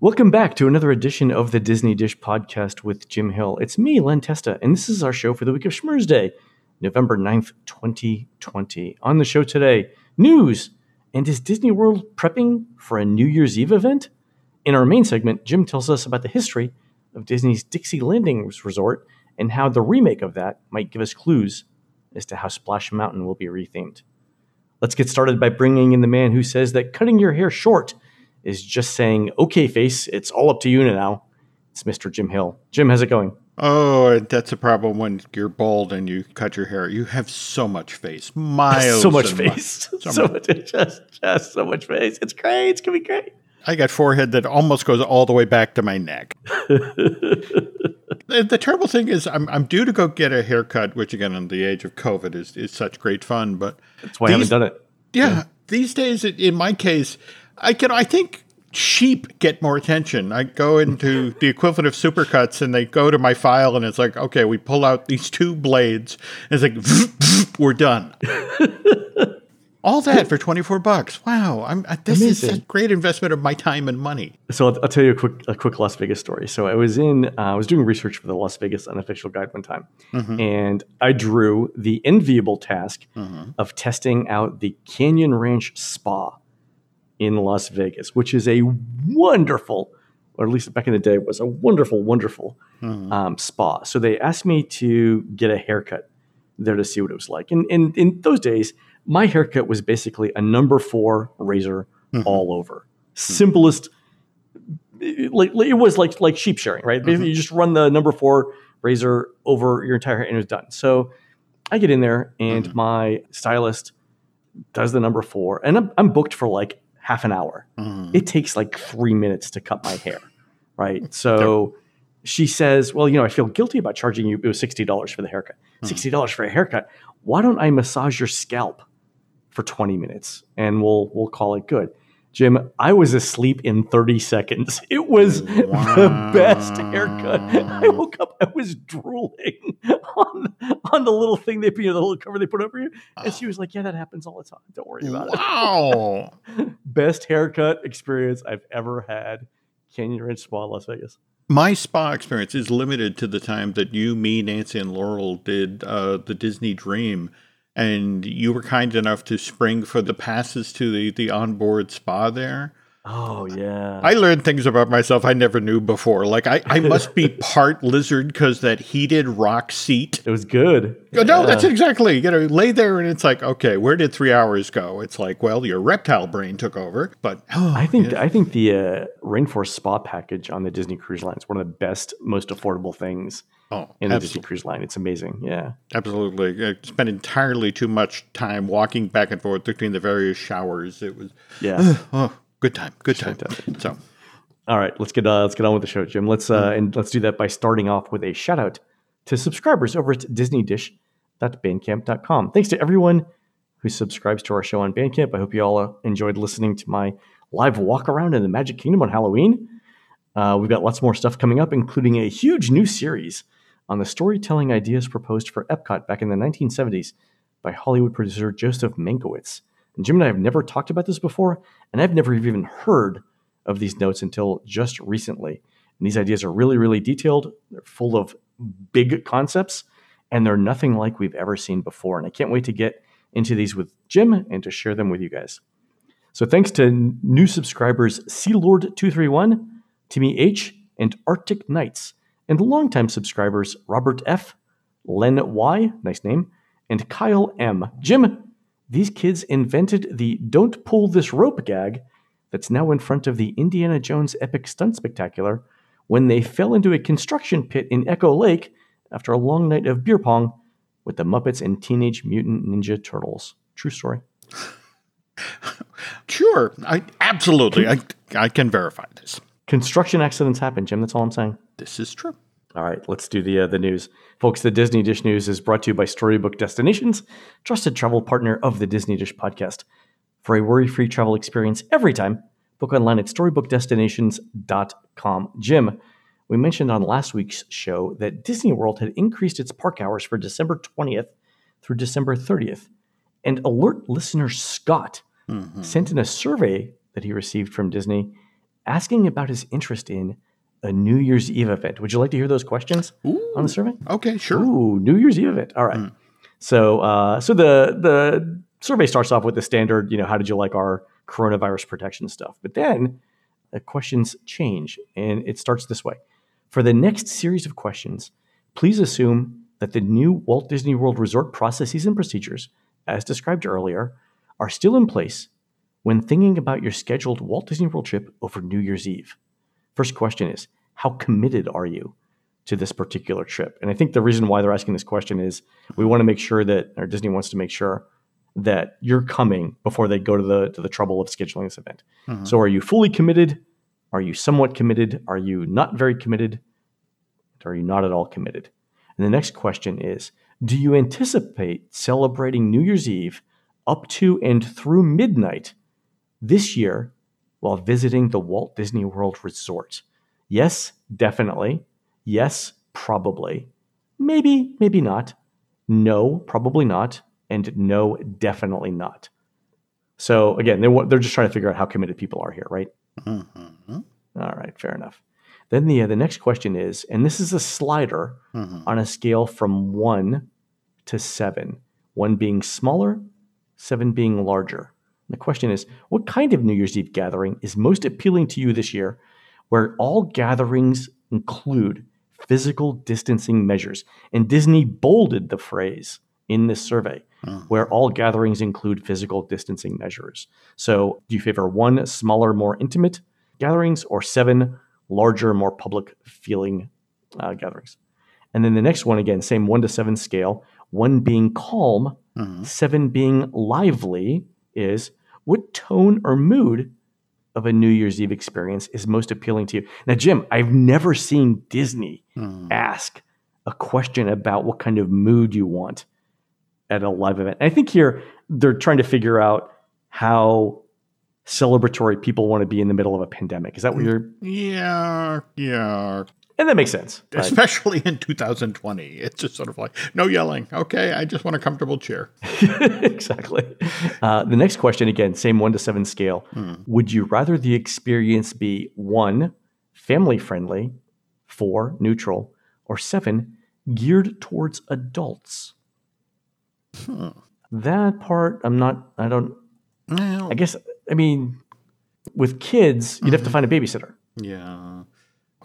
Welcome back to another edition of the Disney Dish podcast with Jim Hill. It's me, Len Testa, and this is our show for the week of Schmurz Day, November 9th, 2020. On the show today, news and is Disney World prepping for a New Year's Eve event? In our main segment, Jim tells us about the history of Disney's Dixie Landings Resort and how the remake of that might give us clues as to how Splash Mountain will be rethemed. Let's get started by bringing in the man who says that cutting your hair short is just saying, okay, face, it's all up to you now. It's Mr. Jim Hill. Jim, how's it going? Oh, that's a problem when you're bald and you cut your hair. You have so much face, miles, so much face, so, so much, just, just so much face. It's great. It's gonna be great. I got forehead that almost goes all the way back to my neck. the, the, terrible thing is, I'm, I'm due to go get a haircut, which again, in the age of COVID, is is such great fun. But that's why these, I haven't done it. Yeah, yeah. these days, in my case, I can I think sheep get more attention. I go into the equivalent of supercuts and they go to my file and it's like, okay, we pull out these two blades. And it's like, we're done. All that for 24 bucks. Wow. I'm, this Amazing. is a great investment of my time and money. So I'll, I'll, tell you a quick, a quick Las Vegas story. So I was in, uh, I was doing research for the Las Vegas unofficial guide one time mm-hmm. and I drew the enviable task mm-hmm. of testing out the Canyon Ranch Spa in Las Vegas, which is a wonderful, or at least back in the day, was a wonderful, wonderful mm-hmm. um, spa. So they asked me to get a haircut there to see what it was like. And, and in those days, my haircut was basically a number four razor mm-hmm. all over. Simplest, like it was like like sheep shearing, right? Basically, mm-hmm. you just run the number four razor over your entire hair and it was done. So I get in there and mm-hmm. my stylist does the number four, and I'm, I'm booked for like half an hour. Mm. It takes like three minutes to cut my hair, right? So yep. she says, "Well, you know, I feel guilty about charging you. It was sixty dollars for the haircut. Mm. Sixty dollars for a haircut. Why don't I massage your scalp for twenty minutes and we'll we'll call it good?" Jim, I was asleep in 30 seconds. It was wow. the best haircut. I woke up, I was drooling on, on the little thing they, you know, the little cover they put over you. And she was like, Yeah, that happens all the time. Don't worry about wow. it. Wow. best haircut experience I've ever had. Canyon Ranch Spa, Las Vegas. My spa experience is limited to the time that you, me, Nancy, and Laurel did uh, the Disney Dream and you were kind enough to spring for the passes to the the onboard spa there. Oh yeah. I learned things about myself I never knew before. Like I, I must be part lizard because that heated rock seat. It was good. Oh, no, yeah. that's exactly. You know, lay there and it's like, okay, where did three hours go? It's like, well, your reptile brain took over. But oh, I think yeah. I think the uh, Rainforest Spa package on the Disney Cruise Line is one of the best, most affordable things Oh, in the absolutely. Disney Cruise Line. It's amazing. Yeah, absolutely. I spent entirely too much time walking back and forth between the various showers. It was yeah. oh, good time. Good time. So, all right, let's get uh, let's get on with the show, Jim. Let's uh, mm-hmm. and let's do that by starting off with a shout out to subscribers over at DisneyDish.bandcamp.com. Thanks to everyone who subscribes to our show on Bandcamp. I hope you all uh, enjoyed listening to my live walk around in the Magic Kingdom on Halloween. Uh, we've got lots more stuff coming up, including a huge new series on the storytelling ideas proposed for Epcot back in the 1970s by Hollywood producer Joseph Mankiewicz. And Jim and I have never talked about this before, and I've never even heard of these notes until just recently. And these ideas are really, really detailed. They're full of big concepts, and they're nothing like we've ever seen before. And I can't wait to get into these with Jim and to share them with you guys. So thanks to new subscribers Sea Lord 231 Timmy H, and Arctic Knights and longtime subscribers Robert F., Len Y., nice name, and Kyle M. Jim, these kids invented the Don't Pull This Rope gag that's now in front of the Indiana Jones Epic Stunt Spectacular when they fell into a construction pit in Echo Lake after a long night of beer pong with the Muppets and Teenage Mutant Ninja Turtles. True story. sure, I absolutely I I can verify this. Construction accidents happen, Jim. That's all I'm saying. This is true. All right, let's do the uh, the news, folks. The Disney Dish News is brought to you by Storybook Destinations, trusted travel partner of the Disney Dish podcast. For a worry-free travel experience every time, book online at StorybookDestinations.com. Jim, we mentioned on last week's show that Disney World had increased its park hours for December 20th through December 30th, and alert listener Scott mm-hmm. sent in a survey that he received from Disney asking about his interest in a New Year's Eve event. Would you like to hear those questions Ooh. on the survey? Okay, sure. Ooh, New Year's Eve event. All right. So, uh, so the the survey starts off with the standard, you know, how did you like our coronavirus protection stuff? But then the questions change, and it starts this way. For the next series of questions, please assume that the new Walt Disney World Resort processes and procedures, as described earlier, are still in place when thinking about your scheduled Walt Disney World trip over New Year's Eve. First question is How committed are you to this particular trip? And I think the reason why they're asking this question is we want to make sure that, or Disney wants to make sure that you're coming before they go to the to the trouble of scheduling this event. Mm-hmm. So are you fully committed? Are you somewhat committed? Are you not very committed? Are you not at all committed? And the next question is Do you anticipate celebrating New Year's Eve up to and through midnight this year while visiting the Walt Disney World Resort? Yes, definitely. Yes, probably. Maybe, maybe not. No, probably not. And no, definitely not. So again, they, wa- they're just trying to figure out how committed people are here, right? Mhm. All right, fair enough. Then the uh, the next question is, and this is a slider Mhm. on a scale from one to seven, one being smaller, seven being larger. The question is, what kind of New Year's Eve gathering is most appealing to you this year, where all gatherings include physical distancing measures? And Disney bolded the phrase in this survey, where all gatherings include physical distancing measures. So, do you favor one smaller, more intimate gatherings, or seven larger, more public feeling uh, gatherings? And then the next one, again, same one to seven scale, one being calm, Mhm. seven being lively, is what tone or mood of a New Year's Eve experience is most appealing to you? Now, Jim, I've never seen Disney Mhm. ask a question about what kind of mood you want at a live event. And I think here they're trying to figure out how celebratory people want to be in the middle of a pandemic. Is that what you're? Yeah, yeah. And that makes sense. right? Especially in 2020. It's just sort of like, no yelling. Okay, I just want a comfortable chair. exactly. Uh, the next question, again, same one to seven scale. Would you rather the experience be one, family friendly, four, neutral, or seven, geared towards adults? That part, I'm not, I don't, Well, I guess, I mean, with kids, you'd have to find a babysitter. Yeah.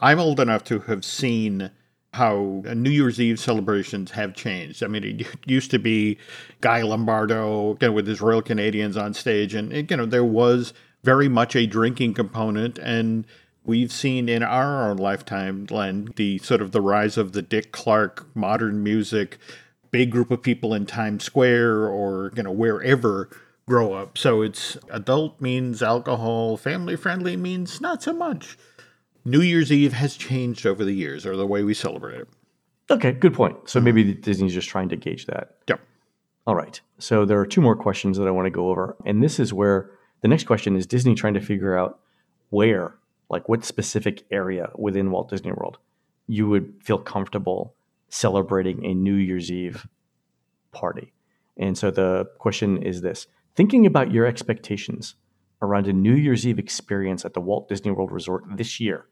I'm old enough to have seen how New Year's Eve celebrations have changed. I mean, it used to be Guy Lombardo you know, with his Royal Canadians on stage, and you know there was very much a drinking component, and we've seen in our own lifetime, Len, the sort of the rise of the Dick Clark modern music, big group of people in Times Square or you know wherever grow up. So it's adult means alcohol, family friendly means not so much. New Year's Eve has changed over the years, or the way we celebrate it. Okay, good point. So maybe mm-hmm. Disney's just trying to gauge that. Yep. All right. So there are two more questions that I want to go over. And this is where the next question is Disney trying to figure out where, like what specific area within Walt Disney World you would feel comfortable celebrating a New Year's Eve party. And so the question is this thinking about your expectations around a New Year's Eve experience at the Walt Disney World Resort this year,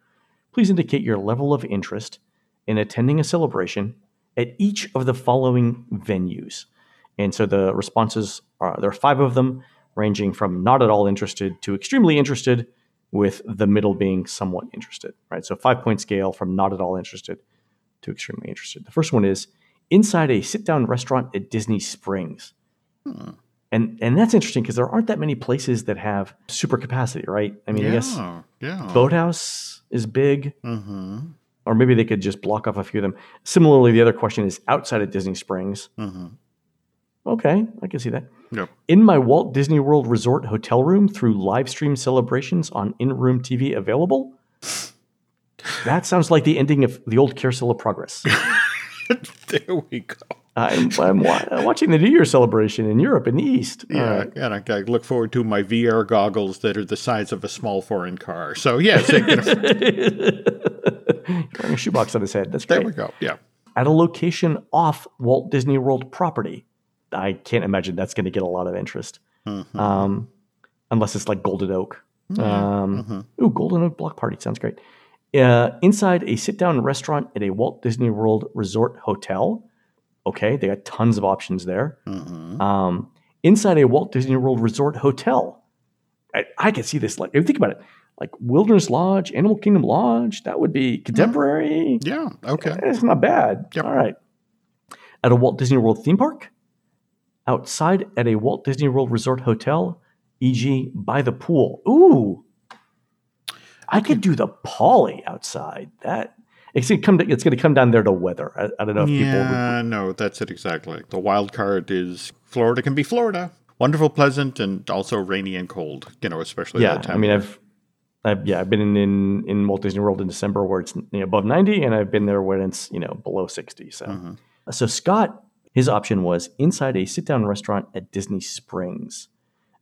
please indicate your level of interest in attending a celebration at each of the following venues. And so the responses are there are five of them, ranging from not at all interested to extremely interested, with the middle being somewhat interested, right? So five point scale from not at all interested to extremely interested. The first one is inside a sit down restaurant at Disney Springs. Hmm. And and that's interesting because there aren't that many places that have super capacity, right? I mean, I guess yeah. Boathouse is big, Mm-hmm. or maybe they could just block off a few of them. Similarly, the other question is outside of Disney Springs. Mm-hmm. Okay, I can see that. Yep. In my Walt Disney World Resort hotel room through live stream celebrations on in room TV available. That sounds like the ending of the old Carousel of Progress. there we go. I'm, I'm wa- watching the New Year celebration in Europe in the East. Yeah, right. and I, I look forward to my VR goggles that are the size of a small foreign car. So yes, can- Wearing a shoebox on his head. That's there we go. Yeah. At a location off Walt Disney World property. I can't imagine that's going to get a lot of interest. Mhm. Um, unless it's like Golden Oak Um, Mm-hmm. Ooh, Golden Oak Block Party sounds great. Uh, inside a sit-down restaurant at a Walt Disney World Resort hotel. Okay, they got tons of options there. Mm-hmm. Um, inside a Walt Disney World Resort hotel. I, I could see this. Like, think about it, like Wilderness Lodge, Animal Kingdom Lodge, that would be contemporary. Yeah. Okay. It's not bad. Yep. All right. At a Walt Disney World theme park, outside at a Walt Disney World Resort hotel, e.g., by the pool. Ooh, I could do the Polly outside. That it's gonna come. It's gonna come down there to weather. I, I don't know if people. Yeah, no, that's it exactly. The wild card is Florida can be Florida. Wonderful, pleasant, and also rainy and cold. You know, especially yeah, that time. I mean, I've, I've yeah, I've been in, in in Walt Disney World in December where it's you know, above ninety, and I've been there when it's you know below sixty. So, Mm-hmm. so Scott, his option was inside a sit down restaurant at Disney Springs,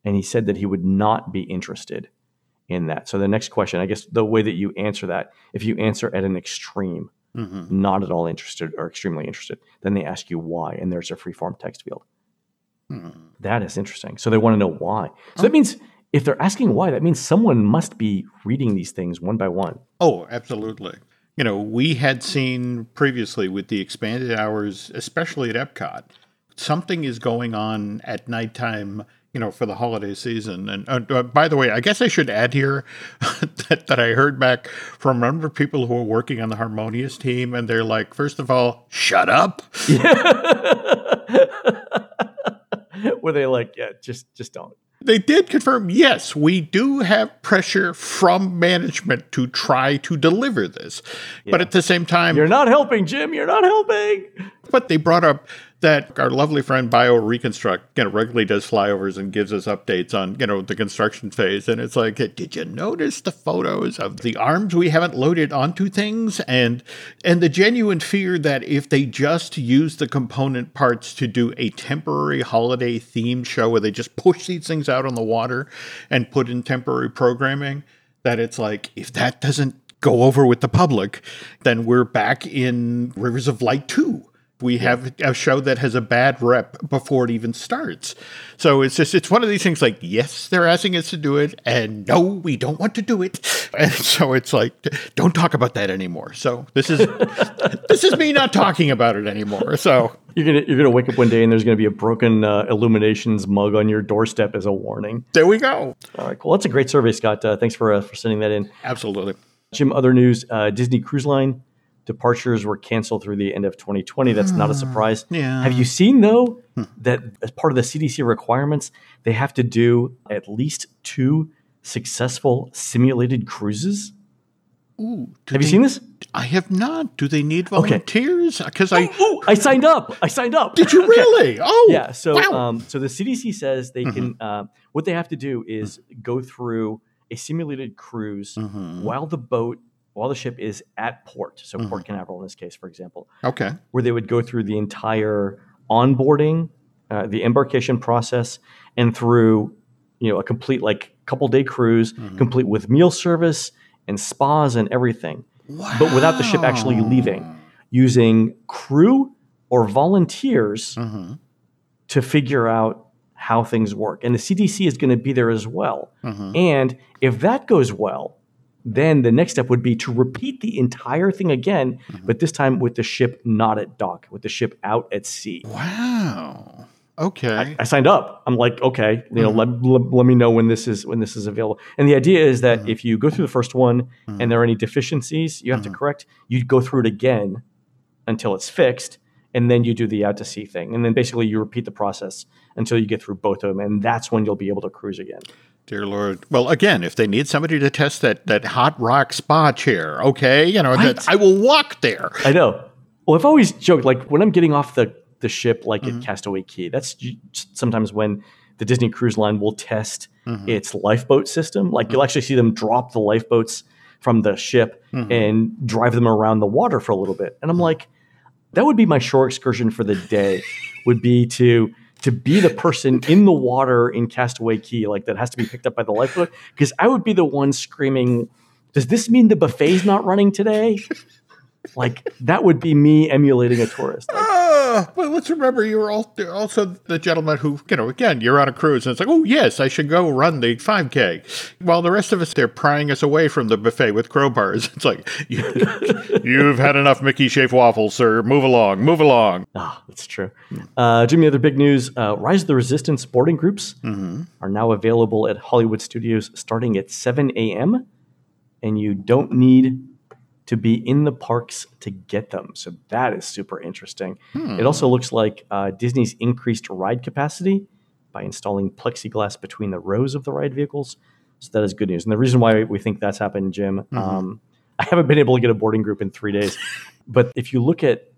and he said that he would not be interested in that. So the next question, I guess, the way that you answer that, if you answer at an extreme, Mm-hmm. not at all interested or extremely interested, then they ask you why, and there's a free form text field. Hmm. That is interesting. So they want to know why. So that means if they're asking why, that means someone must be reading these things one by one. Oh, absolutely. You know, we had seen previously with the expanded hours, especially at Epcot, something is going on at nighttime, you know, for the holiday season. And uh, uh, by the way, I guess I should add here that, that I heard back from a number of people who are working on the Harmonious team, and they're like, first of all, shut up. Where they like, yeah, just just don't. They did confirm, yes, we do have pressure from management to try to deliver this. But at the same time, You're not helping, Jim. You're not helping. But they brought up that our lovely friend Bio Reconstruct, you know, regularly does flyovers and gives us updates on, you know, the construction phase. And it's like, did you notice the photos of the arms we haven't loaded onto things? And and the genuine fear that if they just use the component parts to do a temporary holiday themed show where they just push these things out on the water and put in temporary programming, that it's like, if that doesn't go over with the public, then we're back in Rivers of Light 2. We have a show that has a bad rep before it even starts. So it's just, it's one of these things like, yes, they're asking us to do it, and no, we don't want to do it. And so it's like, don't talk about that anymore. So this is, this is me not talking about it anymore. So You're gonna you're gonna wake up one day and there's gonna be a broken uh, Illuminations mug on your doorstep as a warning. there we go. All right, cool. That's a great survey, Scott. Uh, thanks for uh, for sending that in. Absolutely. Jim, other news: uh, Disney Cruise Line departures were canceled through the end of 2020. That's not a surprise. yeah. Have you seen though that as part of the CDC requirements, they have to do at least two successful simulated cruises? Ooh, Have you seen this? I have not. Do they need volunteers? Because I Oh, I signed up. I signed up. did you really? Oh, yeah. So, wow. Mm-hmm. um, so the CDC says they can. Uh, what they have to do is go through a simulated cruise Mhm. while the boat, while the ship is at port. So Mm-hmm. Port Canaveral in this case, for example, okay. where they would go through the entire onboarding, uh, the embarkation process, and through you know a complete like couple day cruise, Mm-hmm. complete with meal service and spas and everything, but without the ship actually leaving, using crew or volunteers Mm-hmm. to figure out how things work. And the CDC is going to be there as well. Mm-hmm. And if that goes well, then the next step would be to repeat the entire thing again, Mm-hmm. but this time with the ship not at dock, with the ship out at sea. Wow. Okay. I signed up. I'm like, okay, you know, Mm-hmm. let, let, let me know when this is when this is available. And the idea is that Mm-hmm. if you go through the first one and there are any deficiencies you have to correct, you go through it again until it's fixed, and then you do the out to sea thing, and then basically you repeat the process until you get through both of them, and that's when you'll be able to cruise again. Dear Lord. Well, again, if they need somebody to test that that hot rock spa chair, okay, you know, that I will walk there. I know. Well, I've always joked like when I'm getting off the the ship, like Mm-hmm. at Castaway Cay. That's sometimes when the Disney Cruise Line will test Mm-hmm. its lifeboat system. Like you'll actually see them drop the lifeboats from the ship Mm-hmm. and drive them around the water for a little bit. And I'm like, that would be my shore excursion for the day. would be to to be the person in the water in Castaway Cay, like that has to be picked up by the lifeboat, because I would be the one screaming, "Does this mean the buffet's not running today?" like that would be me emulating a tourist. Like, Uh, but let's remember you were also the gentleman who, you know, again, you're on a cruise and it's like, oh, yes, I should go run the 5K. While the rest of us, they're prying us away from the buffet with crowbars. It's like, you, you've had enough Mickey Shape waffles, sir. Move along, move along. Ah, that's true. Uh, Jimmy, other big news uh, Rise of the Resistance boarding groups mm-hmm. are now available at Hollywood Studios starting at 7 a.m. And you don't need to be in the parks to get them. So that is super interesting. Hmm. It also looks like uh, Disney's increased ride capacity by installing plexiglass between the rows of the ride vehicles. So that is good news. And the reason why we think that's happened, Jim, mm-hmm. um, I haven't been able to get a boarding group in three days. but if you look at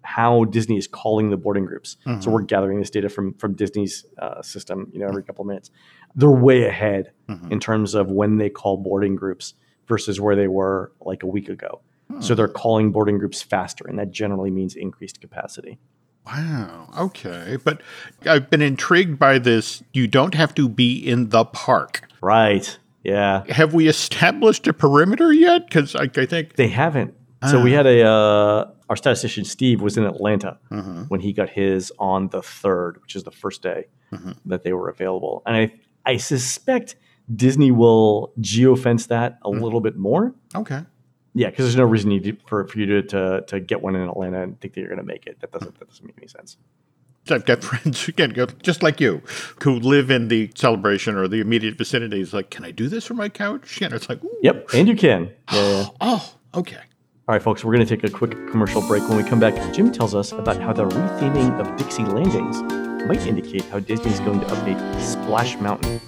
how Disney is calling the boarding groups, mm-hmm. so we're gathering this data from from Disney's uh, system, you know, every couple of minutes, they're way ahead mm-hmm. in terms of when they call boarding groups versus where they were like a week ago. Hmm. So they're calling boarding groups faster, and that generally means increased capacity. Wow. Okay. But I've been intrigued by this. You don't have to be in the park. Right. Yeah. Have we established a perimeter yet? Because I, I, think they haven't. So we ah. had a uh, our statistician Steve was in Atlanta mm-hmm. when he got his on the third, which is the first day mm-hmm. that they were available, and I I suspect Disney will geofence that a mm. little bit more. Okay. Yeah, because there's no reason you do, for, for you to, to to get one in Atlanta and think that you're going to make it. That doesn't that doesn't make any sense. I've got friends again, go just like you, who live in the celebration or the immediate vicinity. It's like, can I do this from my couch? And it's like, Ooh. yep, and you can. Yeah. oh, okay. All right, folks, we're going to take a quick commercial break. When we come back, Jim tells us about how the retheming of Dixie Landings might indicate how Disney is going to update Splash Mountain.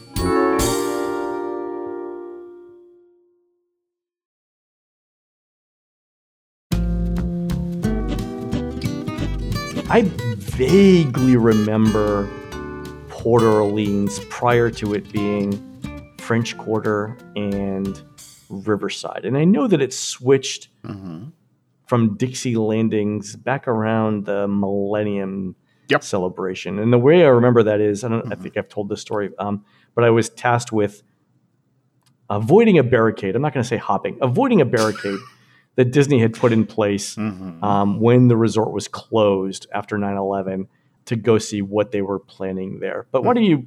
I vaguely remember Port Orleans prior to it being French Quarter and Riverside. And I know that it switched mm-hmm. from Dixie Landings back around the Millennium yep. celebration. And the way I remember that is, I don't mm-hmm. I think I've told this story, um, but I was tasked with avoiding a barricade. I'm not going to say hopping, avoiding a barricade that Disney had put in place mm-hmm. um, when the resort was closed after 9 11 to go see what they were planning there. But mm-hmm. why don't you?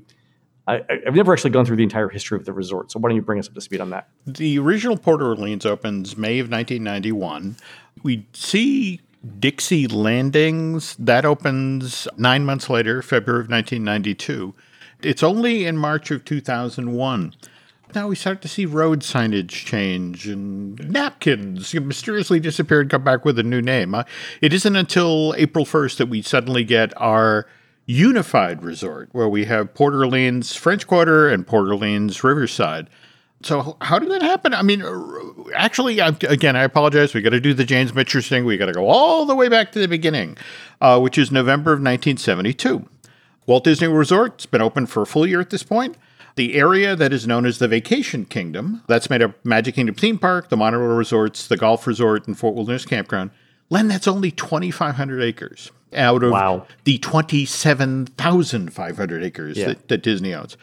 I, have never actually gone through the entire history of the resort, so why don't you bring us up to speed on that? The original Port Orleans opens May of 1991. We see Dixie Landings that opens nine months later, February of 1992. It's only in March of 2001 now we start to see road signage change and napkins mysteriously disappear and come back with a new name. Uh, it isn't until April 1st that we suddenly get our unified resort where we have Port Orleans French Quarter and Port Orleans Riverside. So how did that happen? I mean, actually, again, I apologize. We got to do the James Michener thing. We got to go all the way back to the beginning, uh, which is November of 1972. Walt Disney Resort's been open for a full year at this point. The area that is known as the Vacation Kingdom, that's made up Magic Kingdom theme park, the monorail resorts, the golf resort, and Fort Wilderness Campground. Len, that's only 2,500 acres out of wow. the 27,500 acres yeah. that, that, Disney owns.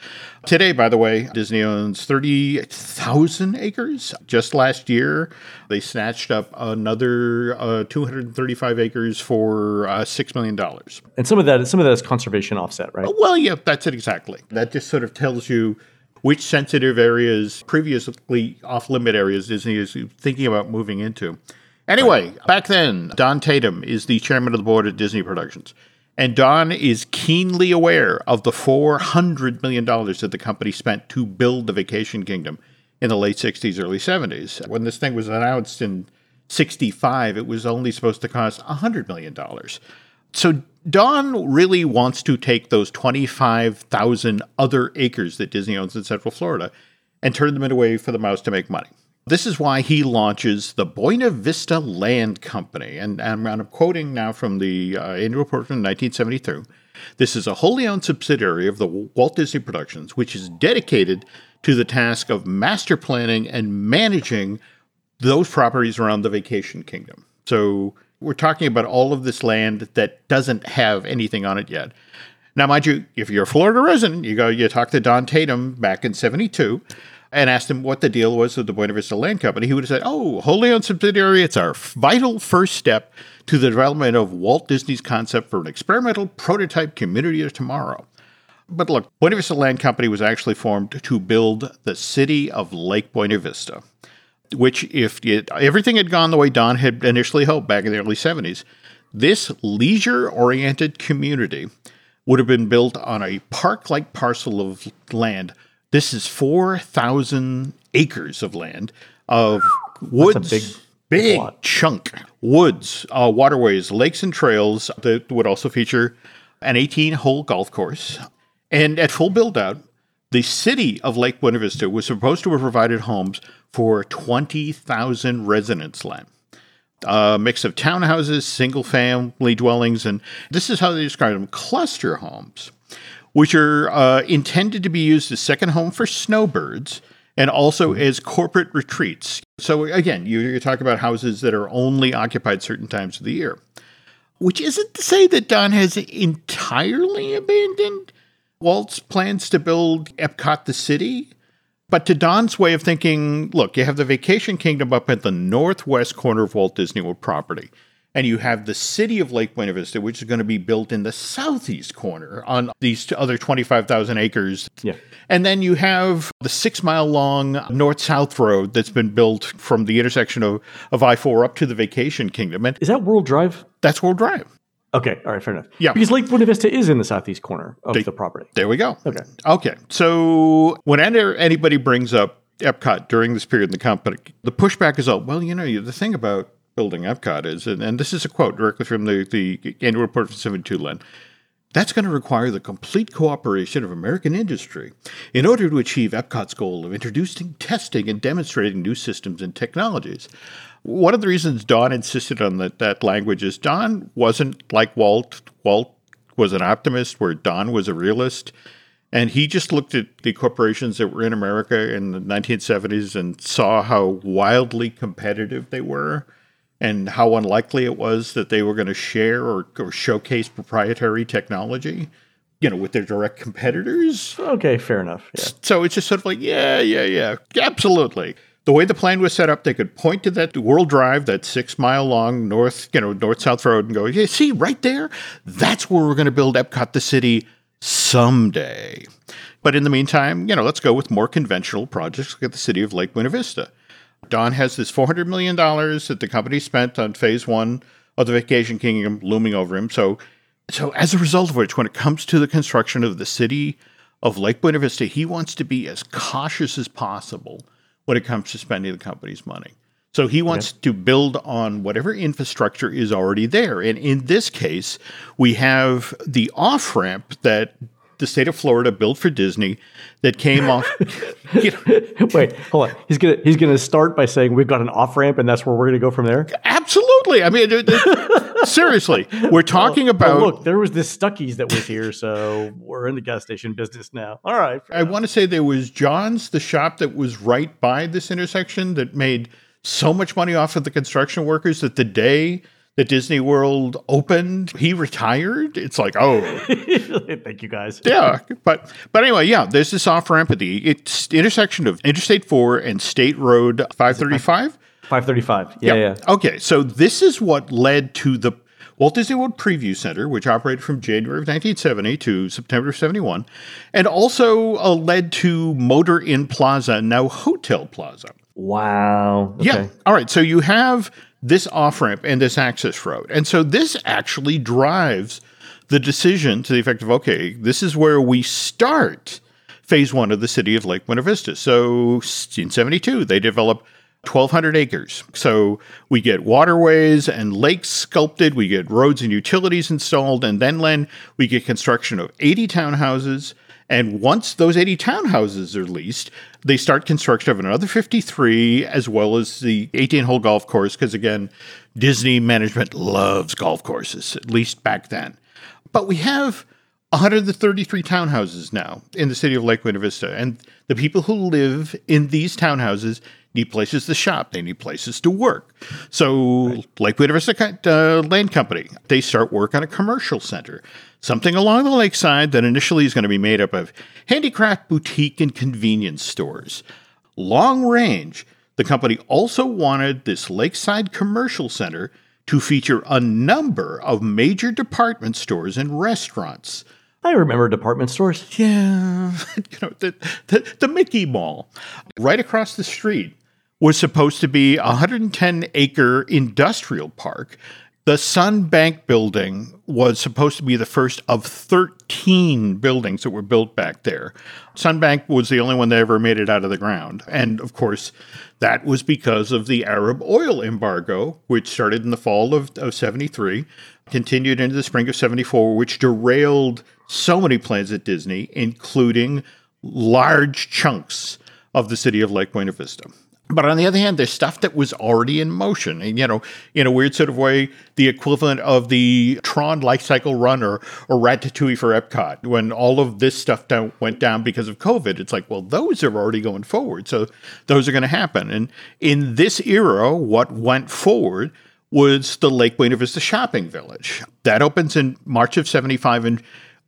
Today, by the way, Disney owns 30,000 acres. Just last year, they snatched up another uh, 235 acres for uh, $6 million. And some of that, some of that is conservation offset, right? Well, yeah, that's it exactly. That just sort of tells you which sensitive areas, previously off limit areas, Disney is thinking about moving into. Anyway, back then, Donn Tatum is the chairman of the board at Disney Productions. And Don is keenly aware of the $400 million that the company spent to build the Vacation Kingdom in the late 60s, early 70s. When this thing was announced in 65, it was only supposed to cost $100 million. So Don really wants to take those 25,000 other acres that Disney owns in Central Florida and turn them into a way for the mouse to make money. This is why he launches the Buena Vista Land Company. And, and I'm quoting now from the uh, annual report from 1972. This is a wholly owned subsidiary of the Walt Disney Productions, which is dedicated to the task of master planning and managing those properties around the vacation kingdom. So we're talking about all of this land that doesn't have anything on it yet. Now, mind you, if you're a Florida resident, you go, you talk to Donn Tatum back in 72. And asked him what the deal was with the Buena Vista Land Company, he would have said, Oh, wholly owned subsidiary, it's our vital first step to the development of Walt Disney's concept for an experimental prototype community of tomorrow. But look, Buena Vista Land Company was actually formed to build the city of Lake Buena Vista, which, if it, everything had gone the way Don had initially hoped back in the early 70s, this leisure oriented community would have been built on a park like parcel of land. This is 4,000 acres of land of woods. big- big lot. chunk. Woods, uh, waterways, lakes, and trails that would also feature an 18 hole golf course. And at full build out, the city of Lake Buena Vista was supposed to have provided homes for 20,000 residents land. A mix of townhouses, single family dwellings, and this is how they describe them cluster homes, which are uh, intended to be used as second home for snowbirds and also as corporate retreats. So, again, you, you're talking about houses that are only occupied certain times of the year, which isn't to say that Don has entirely abandoned Walt's plans to build Epcot the city. But to Don's way of thinking, look, you have the Vacation Kingdom up at the northwest corner of Walt Disney World property. And you have the city of Lake Buena Vista, which is going to be built in the southeast corner on these other 25,000 acres. Yeah. And then you have the six mile long north south road that's been built from the intersection of, of I 4 up to the Vacation Kingdom. And Is that World Drive? that's World Drive. Okay, all right, fair enough. Yeah. because Lake Buena Vista is in the southeast corner of They- the property. There we go. Okay. Okay. So whenever anybody brings up Epcot during this period in the company, the pushback is, oh, well, you know, the thing about building Epcot is, and, and this is a quote directly from the, the annual report from 72 Len, that's going to require the complete cooperation of American industry in order to achieve Epcot's goal of introducing, testing, and demonstrating new systems and technologies. One of the reasons Don insisted on that, that language is Don wasn't like Walt. Walt was an optimist, where Don was a realist. And he just looked at the corporations that were in America in the 1970s and saw how wildly competitive they were and how unlikely it was that they were going to share or, or showcase proprietary technology, you know, with their direct competitors. Okay, fair enough. Yeah. So it's just sort of like, yeah, yeah, yeah, absolutely. The way the plan was set up, they could point to that World Drive, that six mile long north, you know, north south road, and go, yeah, see, right there, that's where we're going to build Epcot the city someday. But in the meantime, you know, let's go with more conventional projects like the city of Lake Buena Vista. Don has this $400 million that the company spent on phase one of the Vacation Kingdom looming over him. So, so as a result of which, when it comes to the construction of the city of Lake Buena Vista, he wants to be as cautious as possible when it comes to spending the company's money. So he wants to build on whatever infrastructure is already there. And in this case, we have the off ramp that the state of Florida built for Disney that came off. you know, Wait, hold on. He's gonna he's gonna start by saying we've got an off ramp, and that's where we're gonna go from there. absolutely. I mean, it- it- seriously, we're talking Oh, about. look, there was this Stuckey's that was here, so we're in the gas station business now. All right. I want to say there was John's, the shop that was right by this intersection that made so much money off of the construction workers that the day that Disney World opened, he retired. It's like, oh, Thank you guys. yeah. But but anyway, yeah, there's this off ramp at the it's the intersection of Interstate 4 and State Road 535. Five thirty-five. Yeah, yeah. Okay, so this is what led to the Walt Disney World Preview Center, which operated from January of 1970 to September of 71, and also uh, led to Motor Inn Plaza, now Hotel Plaza. Wow. Okay. Yeah. All right. So you have this off ramp and this access road. And so this actually drives the decision to the effect of okay, this is where we start phase one of the city of Lake Buena Vista. So in 72, they develop 1,200 acres. So we get waterways and lakes sculpted, we get roads and utilities installed, and then, Len, we get construction of 80 townhouses. And once those 80 townhouses are leased, they start construction of another 53, as well as the 18 hole golf course, because again, Disney management loves golf courses, at least back then. But we have 133 townhouses now in the city of Lake Buena Vista. And the people who live in these townhouses need places to shop, they need places to work. So, Lake Buena Vista uh, Land Company, they start work on a commercial center, something along the lakeside that initially is going to be made up of handicraft boutique and convenience stores. long range, the company also wanted this lakeside commercial center to feature a number of major department stores and restaurants. I remember department stores. Yeah, you know the, the the Mickey Mall, right across the street, was supposed to be a 110 acre industrial park. The Sun Bank building was supposed to be the first of 13 buildings that were built back there. Sun Bank was the only one that ever made it out of the ground. And of course, that was because of the Arab oil embargo, which started in the fall of, of 73, continued into the spring of 74, which derailed so many plans at Disney, including large chunks of the city of Lake Buena Vista. But on the other hand, there's stuff that was already in motion. And, you know, in a weird sort of way, the equivalent of the Tron Lightcycle Run or, or Ratatouille for Epcot. When all of this stuff down, went down because of COVID, it's like, well, those are already going forward. So those are going to happen. And in this era, what went forward was the Lake Buena Vista Shopping Village. That opens in March of 75. And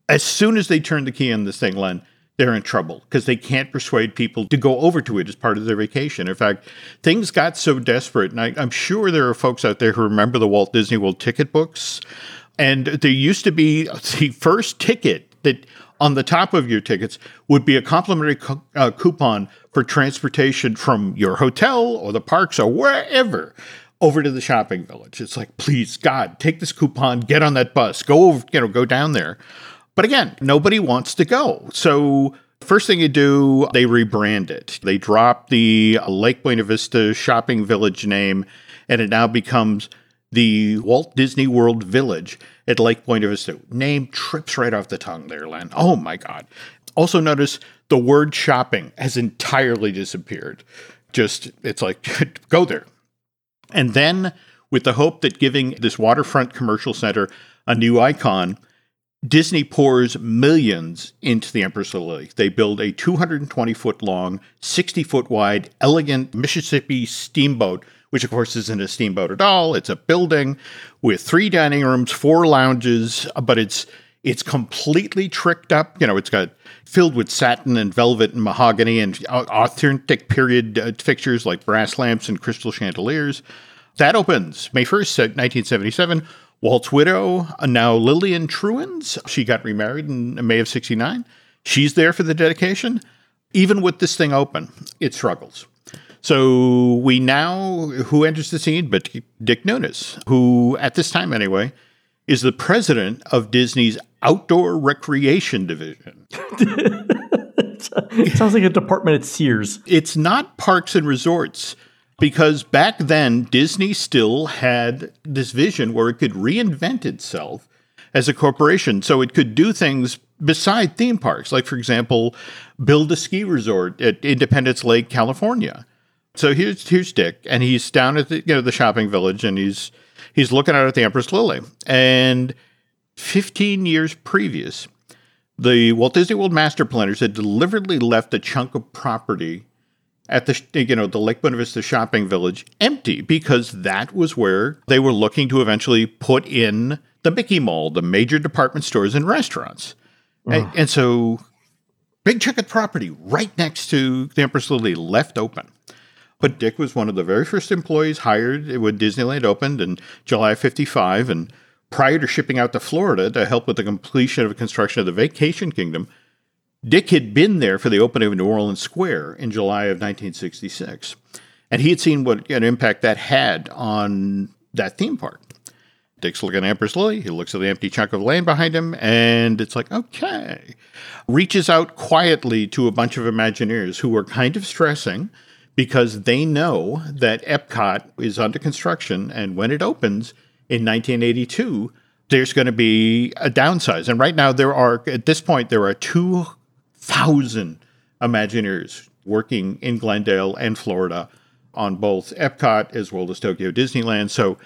as soon as they turn the key on this thing, Len, they're in trouble because they can't persuade people to go over to it as part of their vacation. In fact, things got so desperate, and I, am sure there are folks out there who remember the Walt Disney World ticket books. And there used to be the first ticket that on the top of your tickets would be a complimentary co- uh, coupon for transportation from your hotel or the parks or wherever over to the shopping village. It's like, please, God, take this coupon, get on that bus, go over, you know, go down there. But again, nobody wants to go. So First thing you do, they rebrand it. They drop the Lake Buena Vista Shopping Village name, and it now becomes the Walt Disney World Village at Lake Buena Vista. Name trips right off the tongue there, Len. Oh my God. Also, notice the word shopping has entirely disappeared. Just, it's like, go there. And then, with the hope that giving this waterfront commercial center a new icon, Disney pours millions into the Empress Lilly. They build a 220 foot long, 60 foot wide, elegant Mississippi steamboat, which of course isn't a steamboat at all. It's a building with three dining rooms, four lounges, but it's it's completely tricked up. You know, it's got filled with satin and velvet and mahogany and authentic period uh, fixtures like brass lamps and crystal chandeliers. That opens May 1st, 1977 Walt's widow, uh, now Lillian Truyens, she got remarried in May of 69. She's there for the dedication. Even with this thing open, it struggles. So we now, who enters the scene but Dick Nunis, who at this time anyway, is the president of Disney's Outdoor Recreation Division. it sounds like a department at Sears. It's not parks and resorts because back then Disney still had this vision where it could reinvent itself as a corporation. So it could do things beside theme parks. Like for example build a ski resort at Independence Lake California. So here's here's Dick and he's down at the you know the shopping village and he's he's looking out at the Empress Lilly. And 15 years previous the Walt Disney World master planners had deliberately left a chunk of property at the you know the Lake Buena Vista shopping village empty because that was where they were looking to eventually put in the Mickey Mall, the major department stores and restaurants. And, and, so big chunk of property right next to the Empress Lilly left open. But Dick was one of the very first employees hired when Disneyland opened in July 55 and prior to shipping out to Florida to help with the completion of construction of the Vacation Kingdom, Dick had been there for the opening of New Orleans Square in July of 1966, and he had seen what an impact that had on that theme park. Dick's looking at Empress Lilly. He looks at the empty chunk of land behind him, and it's like, okay. Reaches out quietly to a bunch of Imagineers who are kind of stressing because they know that Epcot is under construction, and when it opens in 1982, there's going to be a downsize. And right now, there are, at this point, there are two thousand Imagineers working in Glendale and Florida on both Epcot as well as Tokyo Disneyland. So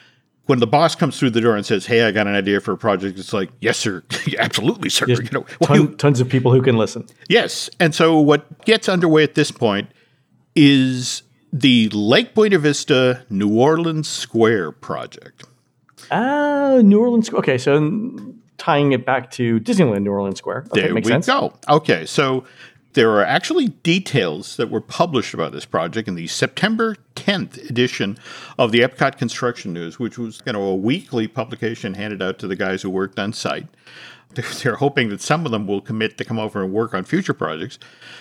when the boss comes through the door and says, "Hey, I got an idea for a project," it's like, "Yes, sir, absolutely, sir." you know, ton, you, tons of people who can listen. Yes, and so what gets underway at this point is the Lake Buena Vista New Orleans Square project. Ah, uh, New Orleans. Okay, so tying it back to Disneyland New Orleans Square. Okay, there we sense. go. Okay, so There are actually details that were published about this project in the September 10th edition of the Epcot Construction News, which was you know a weekly publication handed out to the guys who worked on site. They're hoping that some of them will commit to come over and work on future projects.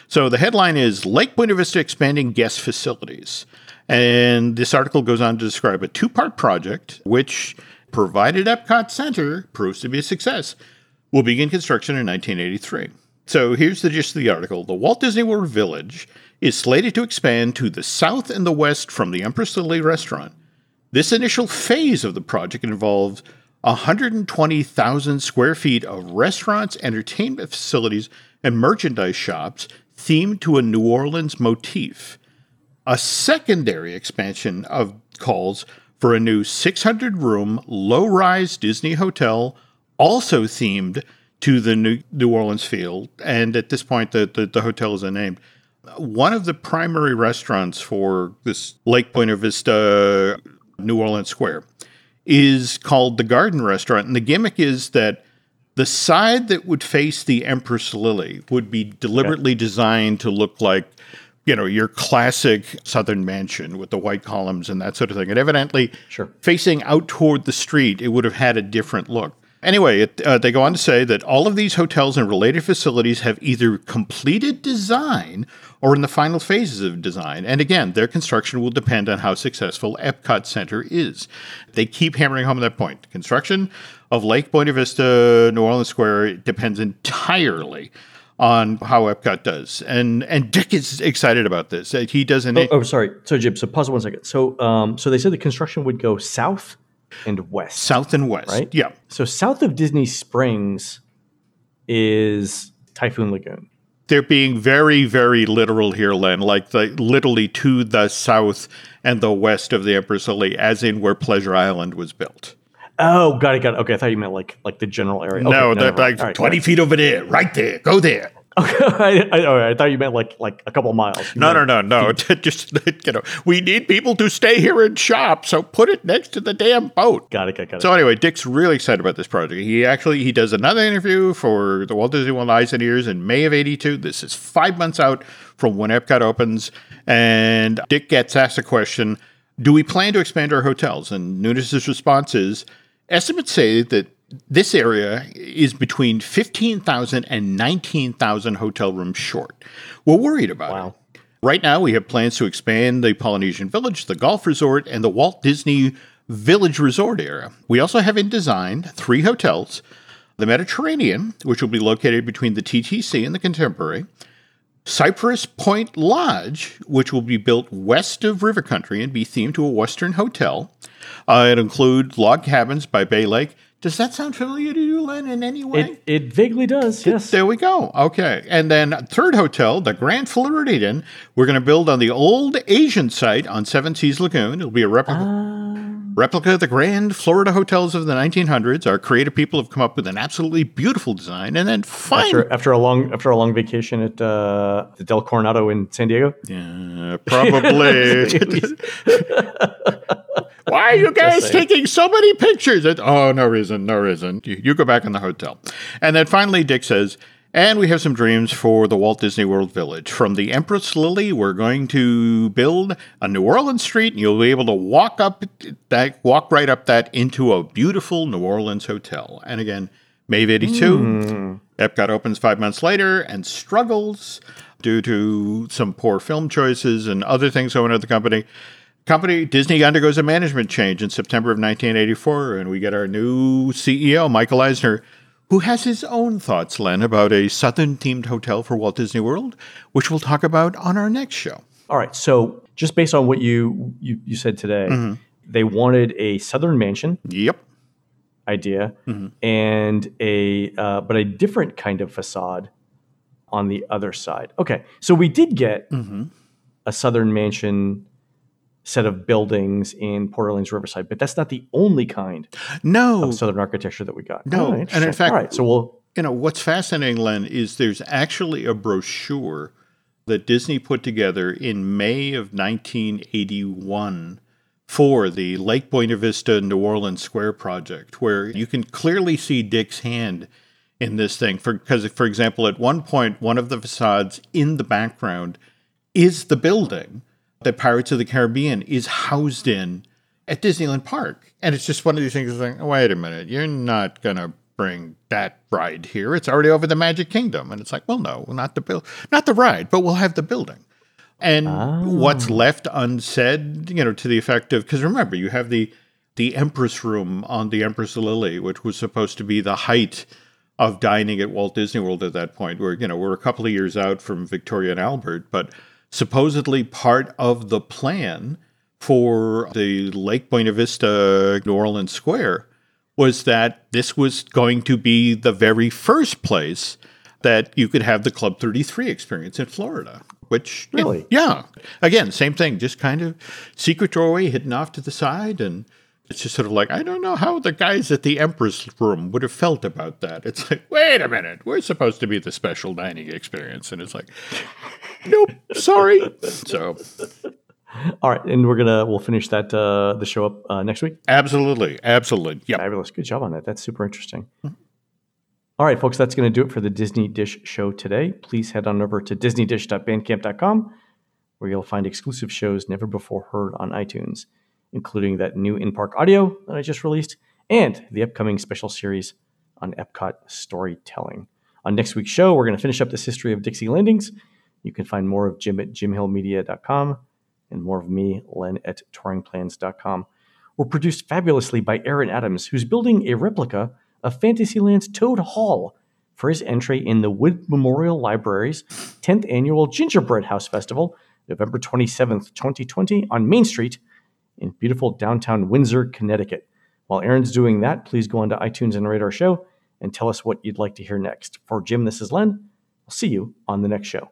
So the headline is Lake Buena Vista expanding guest facilities. And this article goes on to describe a two part project, which, provided Epcot Center proves to be a success, will begin construction in 1983. So here's the gist of the article. The Walt Disney World Village is slated to expand to the south and the west from the Empress Lilly restaurant. This initial phase of the project involves 120,000 square feet of restaurants, entertainment facilities, and merchandise shops themed to a New Orleans motif. A secondary expansion of calls for a new 600 room, low rise Disney hotel, also themed to the New, New Orleans field. And at this point, the, the, the hotel is unnamed. One of the primary restaurants for this Lake Buena Vista New Orleans Square is called the Garden Restaurant. And the gimmick is that the side that would face the Empress Lilly would be deliberately designed to look like, you know, your classic Southern mansion with the white columns and that sort of thing. And evidently, Sure. facing out toward the street, it would have had a different look. Anyway, it, uh, they go on to say that all of these hotels and related facilities have either completed design or in the final phases of design. And again, their construction will depend on how successful Epcot Center is. They keep hammering home that point. Construction of Lake Buena Vista, New Orleans Square depends entirely on how Epcot does. And and Dick is excited about this. Uh, He doesn't. Oh, oh, sorry. So, Jim. So, pause one second. So, um, so they said the construction would go south and west. South and west. Right? Yeah. So, south of Disney Springs is Typhoon Lagoon. they're being very, very literal here, Len. Like the literally to the south and the west of the Empress Lilly, as in where Pleasure Island was built. Oh, got it, got it. Okay, I thought you meant like like the general area. Okay, no, they're like right, twenty feet over there, right there. Go there. Okay, I, I, all right, I thought you meant like like a couple miles. You No, no, no, no. Just you know, we need people to stay here and shop, so put it next to the damn boat. Got it, got it. Got it. So anyway, Dick's really excited about this project. He actually he does another interview for the Walt Disney World Eyes and Ears in May of '82. This is five months out from when Epcot opens, and Dick gets asked a question: Do we plan to expand our hotels? And Nunis' response is: Estimates say that this area is between 15,000 and 19,000 hotel rooms short. We're worried about Wow. it. Right now, we have plans to expand the Polynesian Village, the golf resort, and the Walt Disney Village Resort area. We also have in design three hotels the Mediterranean, which will be located between the TTC and the Contemporary, Cypress Point Lodge, which will be built west of River Country and be themed to a Western hotel. Uh, it include log cabins by Bay Lake. Does that sound familiar to you, Len, in any way? it it vaguely does. Yes. There we go. Okay. And then third hotel, the Grand Floridian, we're going to build on the old Asian site on Seven Seas Lagoon. It'll be a replica, replica of the Grand Florida hotels of the 1900s. Our creative people have come up with an absolutely beautiful design. And then finally, After, after a long after a long vacation at uh, the Del Coronado in San Diego. Yeah, probably. Why are you guys taking so many pictures? It- oh, no reason, no reason. You, you go back in the hotel. And then finally, Dick says, and we have some dreams for the Walt Disney World Village. From the Empress Lilly, we're going to build a New Orleans street, and you'll be able to walk up that, walk right up that into a beautiful New Orleans hotel. And again, May of 82, hmm. Epcot opens five months later and struggles due to some poor film choices and other things going on at the company. Company Disney undergoes a management change in September of 1984, and we get our new CEO, Michael Eisner, who has his own thoughts, Len, about a southern themed hotel for Walt Disney World, which we'll talk about on our next show. All right. So just based on what you you, you said today, Mm-hmm. they wanted a southern mansion Yep. idea Mm-hmm. and a uh, but a different kind of facade on the other side. Okay. So we did get Mm-hmm. a southern mansion set of buildings in Port Orleans Riverside, but that's not the only kind No, of southern architecture that we got. No, Oh, and in fact- all right. So we'll you know what's fascinating len is there's actually a brochure that disney put together in may of 1981 for the lake buena vista new orleans square project where you can clearly see dick's hand in this thing. For because, for example, at one point, one of the facades in the background is the building that Pirates of the Caribbean is housed in at Disneyland Park, and it's just one of these things. Like, wait a minute, you're not gonna bring that ride here. It's already over the Magic Kingdom, and it's like, well, no, not the bill, not the ride, but we'll have the building. And oh. what's left unsaid, you know, to the effect of because remember, you have the the Empress Room on the Empress Lilly, which was supposed to be the height of dining at Walt Disney World at that point. Where you know we're a couple of years out from Victoria and Albert, but supposedly part of the plan for the Lake Buena Vista New Orleans Square was that this was going to be the very first place that you could have the Club 33 experience in Florida. Which really, yeah, again, same thing, just kind of secret doorway hidden off to the side, and it's just sort of like I don't know how the guys at the Empress Room would have felt about that. It's like, wait a minute, we're supposed to be the special dining experience, and it's like, nope, sorry. So all right, and we're gonna we'll finish that uh, the show up uh, next week. Absolutely, absolutely. Yeah, fabulous. Good job on that. That's super interesting. Mm-hmm. All right, folks, that's going to do it for the Disney Dish show today. Please head on over to disneydish.bandcamp.com, where you'll find exclusive shows never before heard on iTunes, including that new in-park audio that I just released and the upcoming special series on Epcot storytelling. On next week's show, we're going to finish up this history of Dixie Landings. You can find more of Jim at jimhillmedia.com and more of me, Len at touringplans.com, We're produced fabulously by Aaron Adams, who's building a replica of Fantasyland's Toad Hall for his entry in the Wood Memorial Library's 10th annual Gingerbread House Festival, November 27th, 2020, on Main Street in beautiful downtown Windsor, Connecticut. While Aaron's doing that, please go onto iTunes and rate our show and tell us what you'd like to hear next. For Jim, this is Len. I'll see you on the next show.